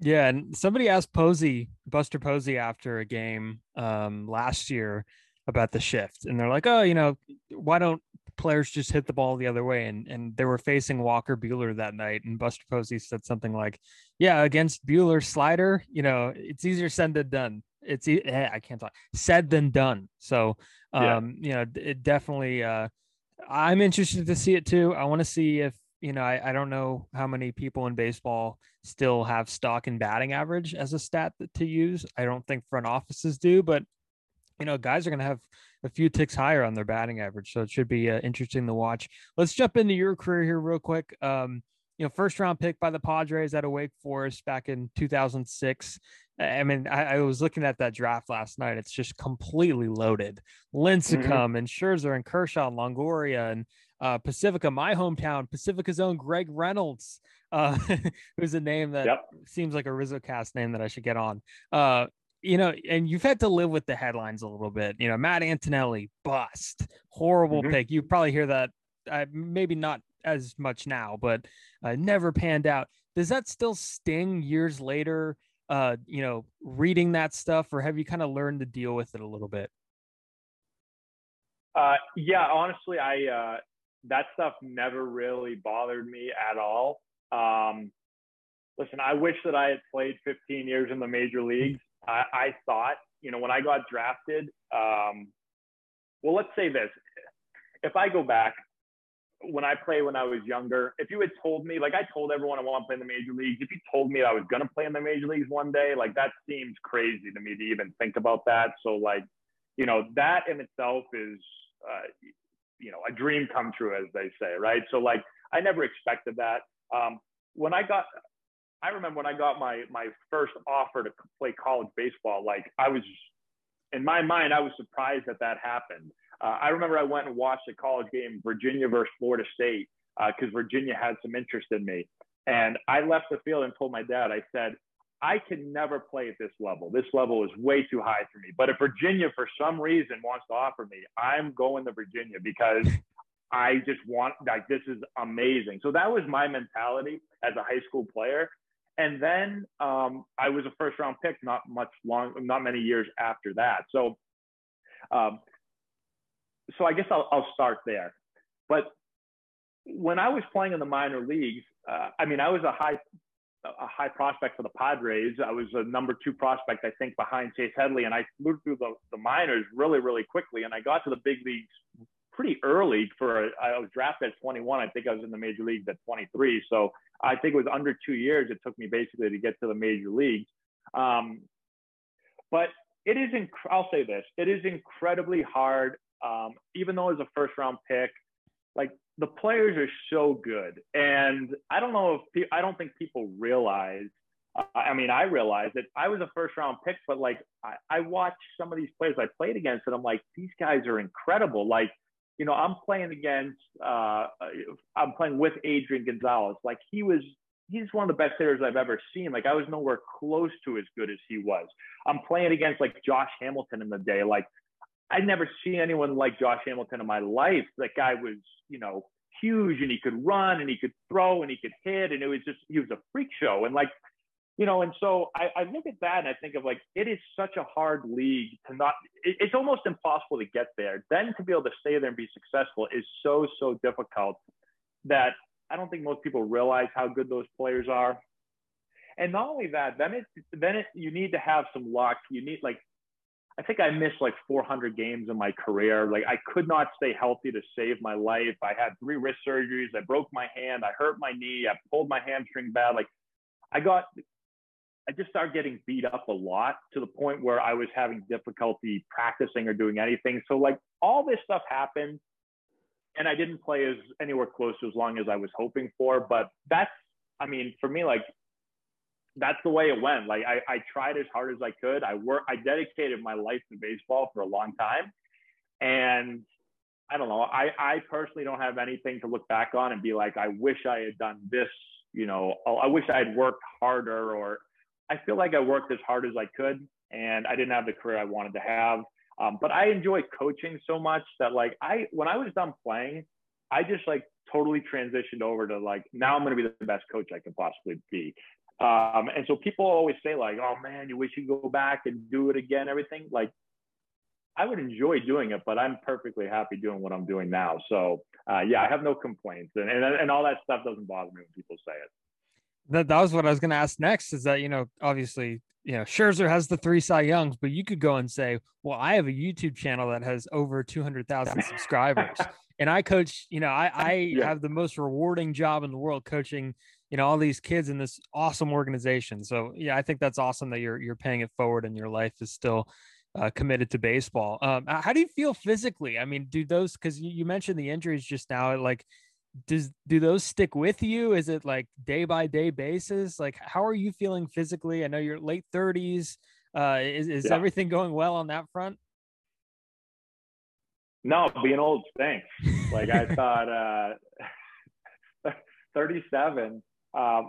Yeah, and somebody asked Posey, Buster Posey, after a game um, last year about the shift, and they're like, "Oh, you know, why don't players just hit the ball the other way?" And and they were facing Walker Buehler that night, and Buster Posey said something like, "Yeah, against Buehler slider, you know, it's easier said than done. It's eh, I can't talk said than done. So, um, yeah. you know, it definitely. Uh, I'm interested to see it too. I want to see if you know, I, I don't know how many people in baseball still have stock and batting average as a stat to use. I don't think front offices do, but you know, guys are going to have a few ticks higher on their batting average, so it should be uh, interesting to watch. Let's jump into your career here real quick. Um, you know, first round pick by the Padres out of Wake Forest back in 2006. I mean, I, I, was looking at that draft last night. It's just completely loaded. Lincecum mm-hmm. and Scherzer and Kershaw and Longoria and uh, Pacifica, my hometown, Pacifica's own Greg Reynolds, uh, who's a name that yep. seems like a Rizzo cast name that I should get on. Uh, you know, and you've had to live with the headlines a little bit. You know, Matt Antonelli, bust, horrible mm-hmm. pick. You probably hear that, uh, maybe not as much now, but uh, never panned out. Does that still sting years later? Uh, you know, reading that stuff, or have you kind of learned to deal with it a little bit? Uh, yeah, honestly, I uh, that stuff never really bothered me at all. Um, listen, I wish that I had played 15 years in the major leagues. I, I thought, you know, when I got drafted, um, well, let's say this. If I go back, when I played when I was younger, if you had told me, like I told everyone I want to play in the major leagues, if you told me I was going to play in the major leagues one day, like that seems crazy to me to even think about that. So, like, you know, that in itself is, uh, you know a dream come true as they say right so like i never expected that um, when i got i remember when i got my my first offer to play college baseball like i was in my mind i was surprised that that happened uh, i remember i went and watched a college game virginia versus florida state because uh, virginia had some interest in me and i left the field and told my dad i said I can never play at this level. This level is way too high for me. But if Virginia, for some reason, wants to offer me, I'm going to Virginia because I just want, like, this is amazing. So that was my mentality as a high school player. And then um, I was a first round pick, not much long, not many years after that. So, um, so I guess I'll, I'll start there. But when I was playing in the minor leagues, uh, I mean, I was a high a high prospect for the Padres. I was a number two prospect, I think, behind Chase Headley, and I moved through the, the minors really, really quickly. And I got to the big leagues pretty early. For a, I was drafted at 21. I think I was in the major leagues at 23. So I think it was under two years it took me basically to get to the major leagues. Um, but it is, inc- I'll say this, it is incredibly hard. Um, even though it's a first round pick, like the players are so good, and I don't know if pe- I don't think people realize. Uh, I mean, I realize that I was a first round pick, but like I, I watch some of these players I played against, and I'm like, these guys are incredible. Like, you know, I'm playing against, uh, I'm playing with Adrian Gonzalez. Like, he was he's one of the best hitters I've ever seen. Like I was nowhere close to as good as he was. I'm playing against like Josh Hamilton in the day. Like I'd never seen anyone like Josh Hamilton in my life. That guy was, you know, huge and he could run and he could throw and he could hit. And it was just, he was a freak show. And like, you know, and so I, I look at that and I think of like, it is such a hard league to not, it, it's almost impossible to get there. Then to be able to stay there and be successful is so, so difficult that I don't think most people realize how good those players are. and not only that, then it then it you need to have some luck. You need like I think I missed like 400 games in my career. Like I could not stay healthy to save my life. I had three wrist surgeries. I broke my hand. I hurt my knee. I pulled my hamstring bad. Like I got, I just started getting beat up a lot to the point where I was having difficulty practicing or doing anything. So like all this stuff happened and I didn't play as anywhere close to as long as I was hoping for. But that's, I mean, for me, like that's the way it went. Like I, I tried as hard as I could. I work, I dedicated my life to baseball for a long time. And I don't know, I, I personally don't have anything to look back on and be like, I wish I had done this, you know, oh, I wish I had worked harder or I feel like I worked as hard as I could and I didn't have the career I wanted to have. Um, but I enjoy coaching so much that like I, when I was done playing, I just like totally transitioned over to like now I'm going to be the best coach I can possibly be. Um, and so people always say like, "Oh man, you wish you could go back and do it again." Everything like, I would enjoy doing it, but I'm perfectly happy doing what I'm doing now. So uh, yeah, I have no complaints, and, and and all that stuff doesn't bother me when people say it. That that was what I was going to ask next. Is that you know obviously you know Scherzer has the three Cy Youngs, but you could go and say, well, I have a YouTube channel that has over two hundred thousand subscribers. and I coach, you know, I, I yeah. have the most rewarding job in the world coaching you know all these kids in this awesome organization so yeah i think that's awesome that you're you're paying it forward and your life is still uh, committed to baseball um, how do you feel physically i mean do those because you, you mentioned the injuries just now like does do those stick with you? Is it like day by day basis? Like how are you feeling physically? I know you're late 30s uh is, is yeah. everything going well on that front? No being old stinks. Like i thought uh 37 um,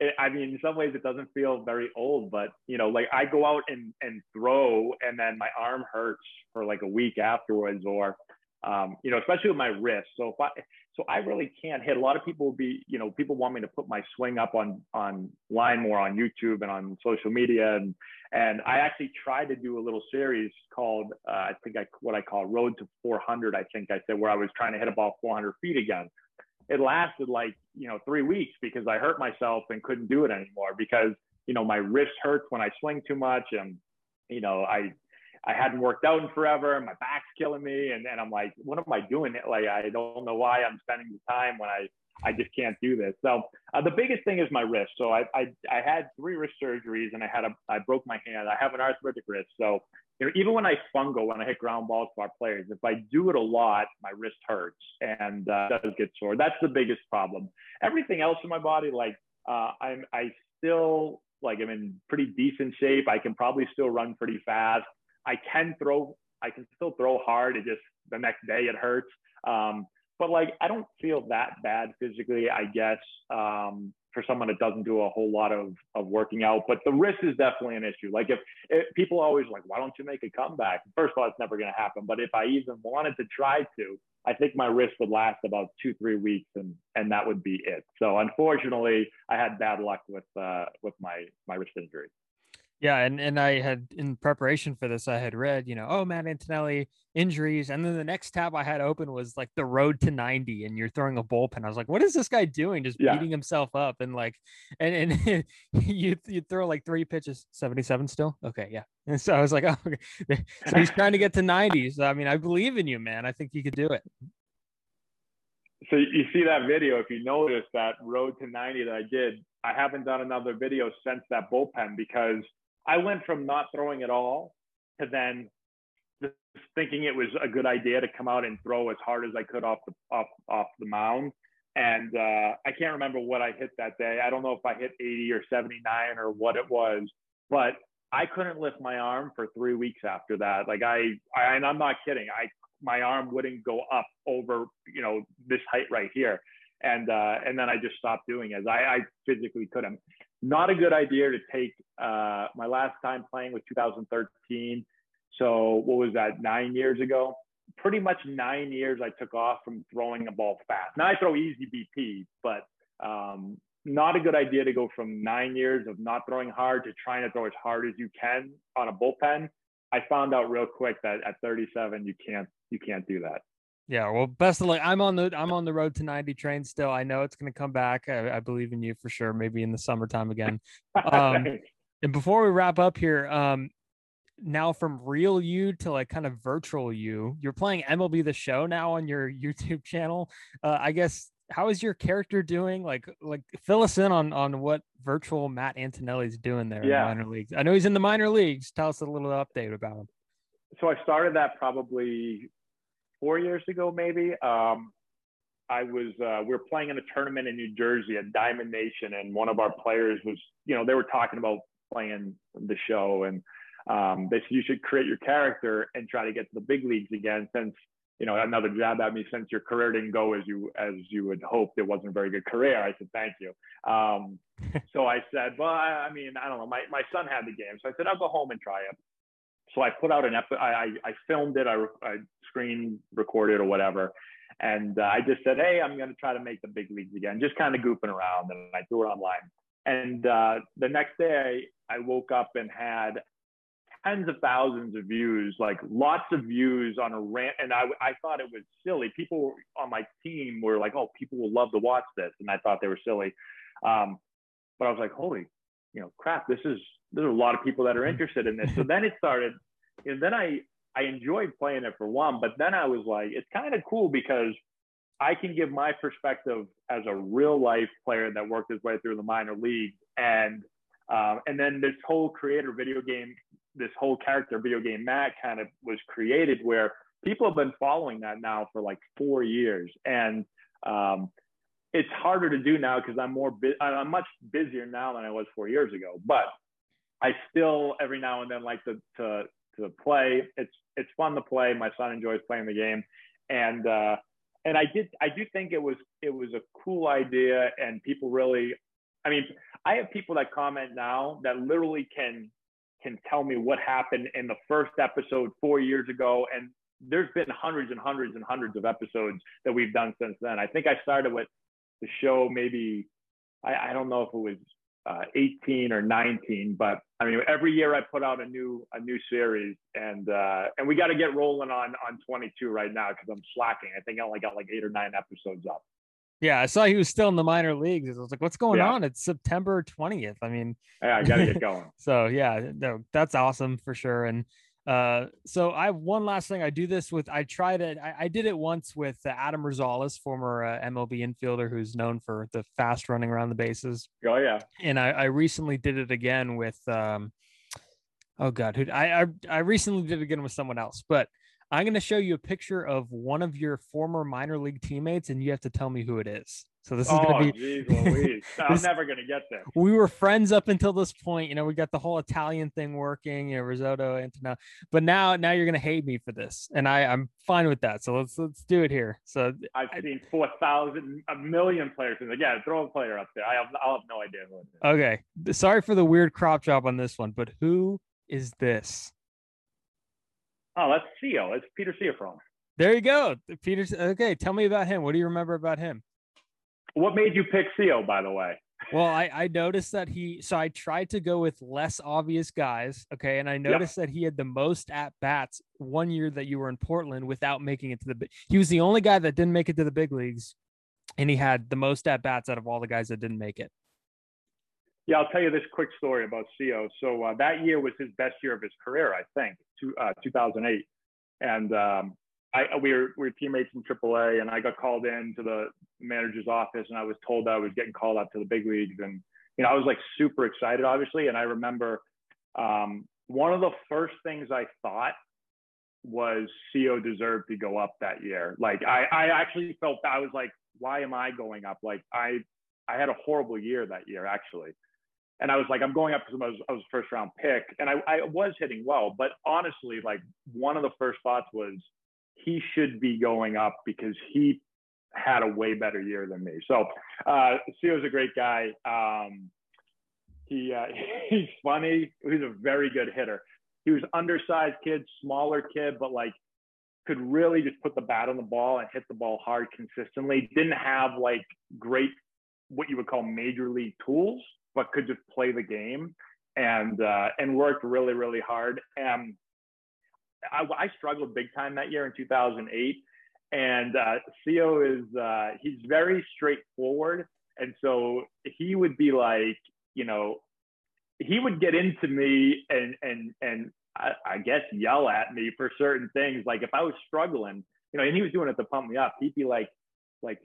it, I mean, in some ways, it doesn't feel very old, but you know, like I go out and and throw, and then my arm hurts for like a week afterwards, or um, you know, especially with my wrist. So if I so I really can't hit. A lot of people will be, you know, people want me to put my swing up on on line more on YouTube and on social media, and and I actually tried to do a little series called uh, I think I what I call Road to 400. I think I said where I was trying to hit a ball 400 feet again it lasted like you know three weeks because I hurt myself and couldn't do it anymore because you know my wrist hurts when I swing too much and you know I I hadn't worked out in forever and my back's killing me and, and I'm like what am I doing like I don't know why I'm spending the time when I I just can't do this so uh, the biggest thing is my wrist so I, I I had three wrist surgeries and I had a I broke my hand I have an arthritic wrist so you know, even when I fungo, when I hit ground balls to our players, if I do it a lot, my wrist hurts and uh, does get sore. That's the biggest problem. Everything else in my body, like uh, I'm, I still like I'm in pretty decent shape. I can probably still run pretty fast. I can throw. I can still throw hard. It just the next day it hurts. Um, but like I don't feel that bad physically. I guess. Um, for someone that doesn't do a whole lot of, of working out. But the wrist is definitely an issue. Like if, if people always like, why don't you make a comeback? First of all, it's never going to happen. But if I even wanted to try to, I think my wrist would last about two, three weeks and, and that would be it. So unfortunately I had bad luck with, uh, with my, my wrist injury. Yeah, and and I had in preparation for this, I had read, you know, oh Matt Antonelli injuries, and then the next tab I had open was like the road to ninety, and you're throwing a bullpen. I was like, what is this guy doing? Just yeah. beating himself up and like, and and you you throw like three pitches, seventy seven still, okay, yeah. And so I was like, oh, okay. so he's trying to get to ninety. So I mean, I believe in you, man. I think you could do it. So you see that video, if you notice that road to 90 that I did, I haven't done another video since that bullpen because I went from not throwing at all to then just thinking it was a good idea to come out and throw as hard as I could off the off off the mound. And uh, I can't remember what I hit that day. I don't know if I hit 80 or 79 or what it was, but I couldn't lift my arm for three weeks after that. Like I, I and I'm not kidding. I my arm wouldn't go up over you know this height right here and uh, and then I just stopped doing it. I, I physically couldn't. Not a good idea to take. Uh, my last time playing was 2013. So what was that? Nine years ago. Pretty much nine years I took off from throwing a ball fast. Now I throw easy BP, but um, not a good idea to go from nine years of not throwing hard to trying to throw as hard as you can on a bullpen. I found out real quick that at 37 you can't you can't do that. Yeah, well, best of luck. I'm on the I'm on the road to 90 train still. I know it's going to come back. I, I, believe in you for sure. Maybe in the summertime again. Um, and before we wrap up here, um, now from real you to like kind of virtual you, you're playing MLB the Show now on your YouTube channel. Uh, I guess how is your character doing? Like, like fill us in on on what virtual Matt Antonelli's doing there yeah. in the minor leagues. I know he's in the minor leagues. Tell us a little update about him. So I started that probably four years ago, maybe. Um, I was uh, we were playing in a tournament in New Jersey at Diamond Nation, and one of our players was, you know, they were talking about playing the show, and um, they said you should create your character and try to get to the big leagues again, since you know another jab at me since your career didn't go as you as you had hoped. It wasn't a very good career. I said thank you. Um, so I said, well, I, I mean, I don't know. My my son had the game, so I said I'll go home and try it. So I put out an episode. I, I filmed it. I, I screen recorded or whatever. And uh, I just said, hey, I'm going to try to make the big leagues again, just kind of goofing around. And I threw it online. And uh, the next day, I woke up and had tens of thousands of views, like lots of views on a rant. And I, I thought it was silly. People on my team were like, oh, people will love to watch this. And I thought they were silly. Um, but I was like, holy, you know, crap, this is, there's a lot of people that are interested in this. So then it started, and then I, I enjoyed playing it for one, but then I was like, it's kind of cool because I can give my perspective as a real life player that worked his way through the minor leagues, and um, and then this whole creator video game, this whole character video game Matt kind of was created where people have been following that now for like four years, and um, it's harder to do now because I'm more bu- I'm much busier now than I was four years ago, but I still every now and then like to to to play. It's it's fun to play. My son enjoys playing the game, and uh, and I did I do think it was it was a cool idea, and people really. I mean, I have people that comment now that literally can can tell me what happened in the first episode four years ago, and there's been hundreds and hundreds and hundreds of episodes that we've done since then. I think I started with the show maybe I, I don't know if it was uh, 18 or 19. But I mean, every year I put out a new a new series, and uh, and we got to get rolling on on 22 right now because I'm slacking. I think I only got like eight or nine episodes up. Yeah, I saw he was still in the minor leagues. I was like, "What's going yeah. on?" It's September 20th. I mean, yeah, I got to get going. so yeah, no, that's awesome for sure. And uh, so I have one last thing. I do this with. I tried it. I, I did it once with uh, Adam Rosales, former uh, MLB infielder who's known for the fast running around the bases. Oh yeah. And I, I recently did it again with. Um, oh God, who I, I I recently did it again with someone else, but I'm going to show you a picture of one of your former minor league teammates, and you have to tell me who it is. So this is oh, going to be. Geez. I'm never going to get there. We were friends up until this point. You know, we got the whole Italian thing working. You know, risotto, Antonelli. But now, now you're going to hate me for this, and I, I'm fine with that. So let's let's do it here. So I've I, seen four thousand, a million players. And yeah, throw a player up there. I have, I'll have no idea who it is. Okay, sorry for the weird crop job on this one, but who is this? Oh, that's Seo. It's Peter Ciofrone. There you go, Peter. Okay, tell me about him. What do you remember about him? What made you pick Seo, by the way? Well, I, I noticed that he, so I tried to go with less obvious guys. Okay. And I noticed yep. that he had the most at bats one year that you were in Portland without making it to the, he was the only guy that didn't make it to the big leagues. And he had the most at bats out of all the guys that didn't make it. Yeah, I'll tell you this quick story about Seo. So uh, that year was his best year of his career, I think, to, uh, 2008. And um, I, we were we were teammates in AAA, and I got called in to the manager's office, and I was told that I was getting called up to the big leagues, and you know I was like super excited, obviously. And I remember um, one of the first things I thought was Seo deserved to go up that year. Like I, I actually felt I was like, why am I going up? Like I, I had a horrible year that year actually. And I was like, I'm going up because I was, I was first round pick and I, I was hitting well, but honestly, like one of the first thoughts was he should be going up because he had a way better year than me. So uh, Seo's a great guy. Um, he uh, he's funny. He's a very good hitter. He was undersized kid, smaller kid, but like could really just put the bat on the ball and hit the ball hard consistently. Didn't have like great what you would call major league tools, but could just play the game and uh, and worked really really hard. And I, I struggled big time that year in 2008. And uh, Co is uh, he's very straightforward, and so he would be like, you know, he would get into me and and and I, I guess yell at me for certain things. Like if I was struggling, you know, and he was doing it to pump me up. He'd be like, like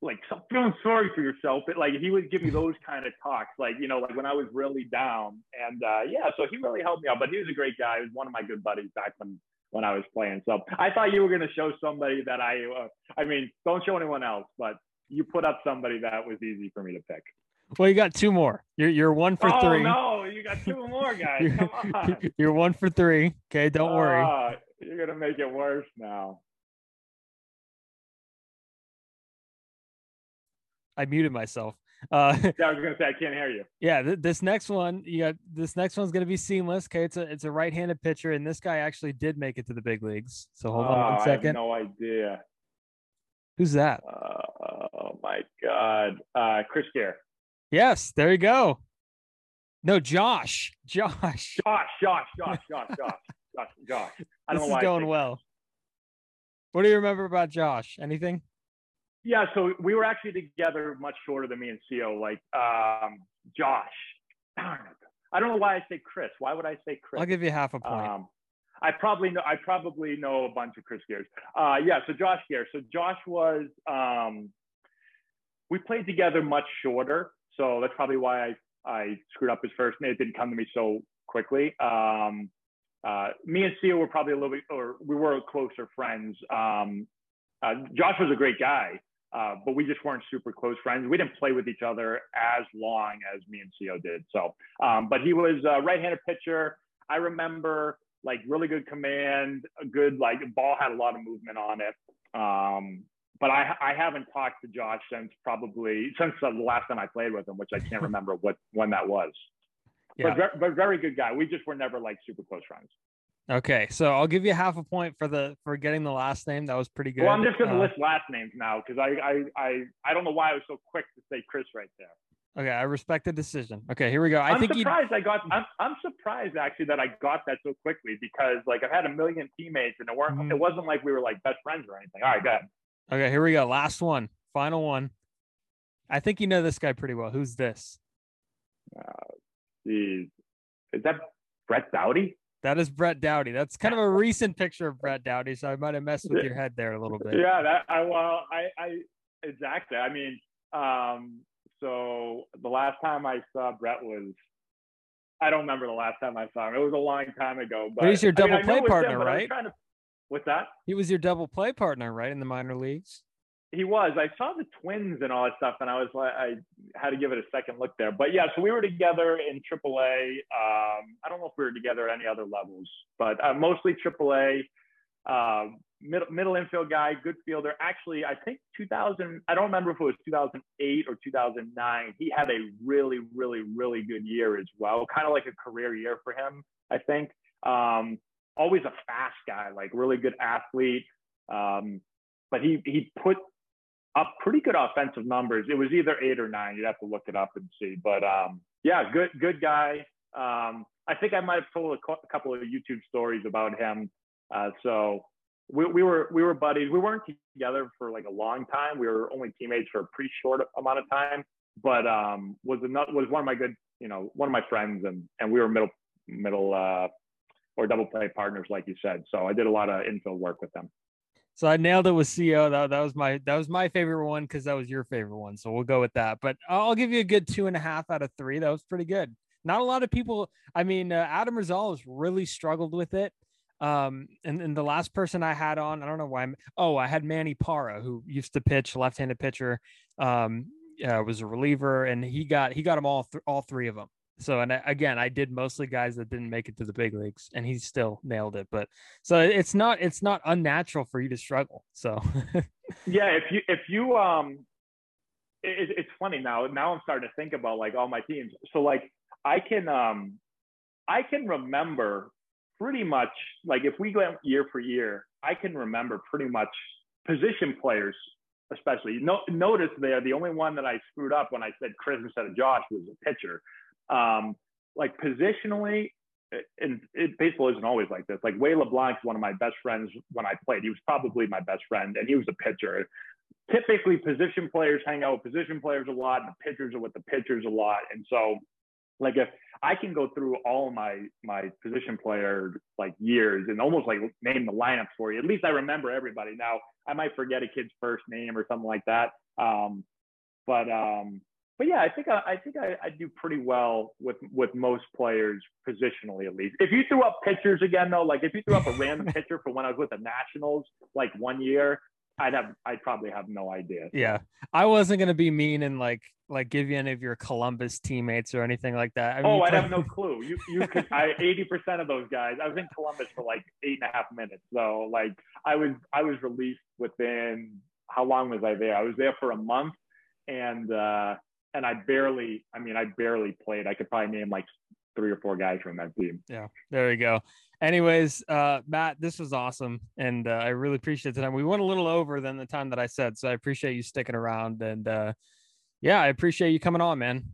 like feeling sorry for yourself. But like he would give me those kind of talks, like you know, like when I was really down. And uh, yeah, so he really helped me out. But he was a great guy. He was one of my good buddies back when when I was playing. So I thought you were going to show somebody that I. Uh, I mean, don't show anyone else, but you put up somebody that was easy for me to pick. Well, you got two more. You're you're one for oh, three. no, you got two more guys. you're, Come on. You're one for three. Okay, don't worry. Uh, you're gonna make it worse now. I muted myself. Uh, yeah, I was gonna say I can't hear you. Yeah, th- this next one, you got this next one's gonna be seamless. Okay, it's a it's a right-handed pitcher, and this guy actually did make it to the big leagues. So hold oh, on one second. I have no idea. Who's that? Uh, oh my God, uh, Chris Geer. Yes, there you go. No, Josh. Josh. Josh. Josh. Josh. Josh. Josh. Josh. Josh. I don't this know why is going well. What do you remember about Josh? Anything? Yeah, so we were actually together much shorter than me and Co. Like um, Josh. Darn it. I don't know why I say Chris. Why would I say Chris? I'll give you half a point. Um, I probably know. I probably know a bunch of Chris Geers. Uh, yeah. So Josh Geer. So Josh was. Um, we played together much shorter, so that's probably why I I screwed up his first name. It didn't come to me so quickly. Um, uh, me and Sia were probably a little bit, or we were closer friends. Um, uh, Josh was a great guy, uh, but we just weren't super close friends. We didn't play with each other as long as me and Co did. So, um, but he was a right-handed pitcher. I remember like really good command, a good like ball had a lot of movement on it. Um, but I I haven't talked to Josh since probably since the last time I played with him, which I can't remember what when that was. Yeah. But, but very good guy. We just were never like super close friends. Okay, so I'll give you half a point for the for getting the last name. That was pretty good. Well, I'm just gonna uh, list last names now because I, I I I don't know why I was so quick to say Chris right there. Okay, I respect the decision. Okay, here we go. I am think surprised I got. I'm, I'm surprised actually that I got that so quickly because like I've had a million teammates and it weren't. Mm-hmm. It wasn't like we were like best friends or anything. All right, go ahead. Okay, here we go. Last one, final one. I think you know this guy pretty well. Who's this? Uh, geez. is that Brett Dowdy? That is Brett Dowdy. That's kind of a recent picture of Brett Dowdy, so I might have messed with your head there a little bit. Yeah, that I well, I, I exactly. I mean, um, so the last time I saw Brett was I don't remember the last time I saw him. It was a long time ago. But, but he's your double I mean, play partner, him, right? To, what's that? He was your double play partner, right, in the minor leagues. He was. I saw the twins and all that stuff, and I was like, I had to give it a second look there. But yeah, so we were together in AAA. Um, I don't know if we were together at any other levels, but uh, mostly AAA. Uh, middle, middle infield guy, good fielder. Actually, I think 2000, I don't remember if it was 2008 or 2009. He had a really, really, really good year as well. Kind of like a career year for him, I think. Um, always a fast guy, like really good athlete. Um, but he, he put up pretty good offensive numbers. It was either eight or nine. You'd have to look it up and see. But um, yeah, good, good guy. Um, I think I might have told a, couple of YouTube stories about him. Uh, so we, we were we were buddies. We weren't together for like a long time. We were only teammates for a pretty short amount of time. But um, was another was one of my good you know one of my friends and and we were middle middle uh, or double play partners like you said. So I did a lot of infield work with them. So I nailed it with CO. That, that was my that was my favorite one because that was your favorite one. So we'll go with that. But I'll give you a good two and a half out of three. That was pretty good. Not a lot of people. I mean, uh, Adam Rosales really struggled with it. Um, and, and the last person I had on, I don't know why. I'm, oh, I had Manny Parra, who used to pitch, left-handed pitcher. Um, uh, was a reliever, and he got he got them all th- all three of them. So, and again, I did mostly guys that didn't make it to the big leagues, and he still nailed it. But so it's not it's not unnatural for you to struggle. So, yeah, if you if you um, it, it's funny now. Now I'm starting to think about like all my teams. So like I can um, I can remember pretty much like if we go year for year, I can remember pretty much position players, especially. No, notice there, the only one that I screwed up when I said Chris instead of Josh was a pitcher. Um, like positionally, and it, baseball isn't always like this. Like Wade LeBlanc's one of my best friends when I played. He was probably my best friend, and he was a pitcher. Typically, position players hang out with position players a lot, and the pitchers are with the pitchers a lot. And so, like if I can go through all my my position player like years and almost like name the lineups for you. At least I remember everybody. Now I might forget a kid's first name or something like that. Um, but um, but yeah, I think I, I think I, I, do pretty well with with most players positionally at least. If you threw up pitchers again though, like if you threw up a random pitcher for when I was with the Nationals like one year, I'd have I'd probably have no idea. Yeah, I wasn't gonna be mean and like like give you any of your Columbus teammates or anything like that. I mean, oh, I'd have no clue. You you could I eighty percent of those guys. I was in Columbus for like eight and a half minutes. So like I was I was released within how long was I there? I was there for a month and uh and I barely, I mean, I barely played. I could probably name like three or four guys from that team. Yeah, there you go. Anyways, uh, Matt, this was awesome, and uh, I really appreciate the time. We went a little over than the time that I said, so I appreciate you sticking around. And uh, yeah, I appreciate you coming on, man.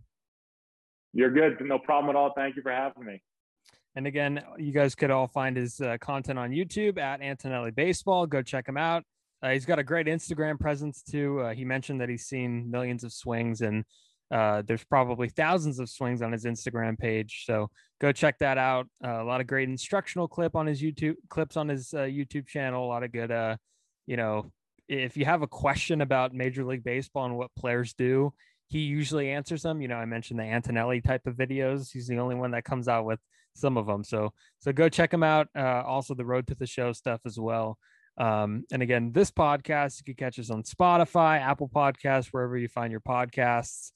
You're good. No problem at all. Thank you for having me. And again, you guys could all find his uh, content on YouTube at Antonelli Baseball. Go check him out. Uh, he's got a great Instagram presence too. Uh, he mentioned that he's seen millions of swings, and uh, there's probably thousands of swings on his Instagram page. So go check that out. Uh, a lot of great instructional clip on his YouTube clips on his uh, YouTube channel. A lot of good, uh, you know, if you have a question about Major League Baseball and what players do, he usually answers them. You know, I mentioned the Antonelli type of videos. He's the only one that comes out with some of them. So so go check him out. also the Road to the Show stuff as well. Um, and again, this podcast, you can catch us on Spotify, Apple Podcasts, wherever you find your podcasts,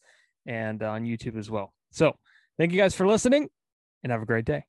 and on YouTube as well. So thank you guys for listening and have a great day.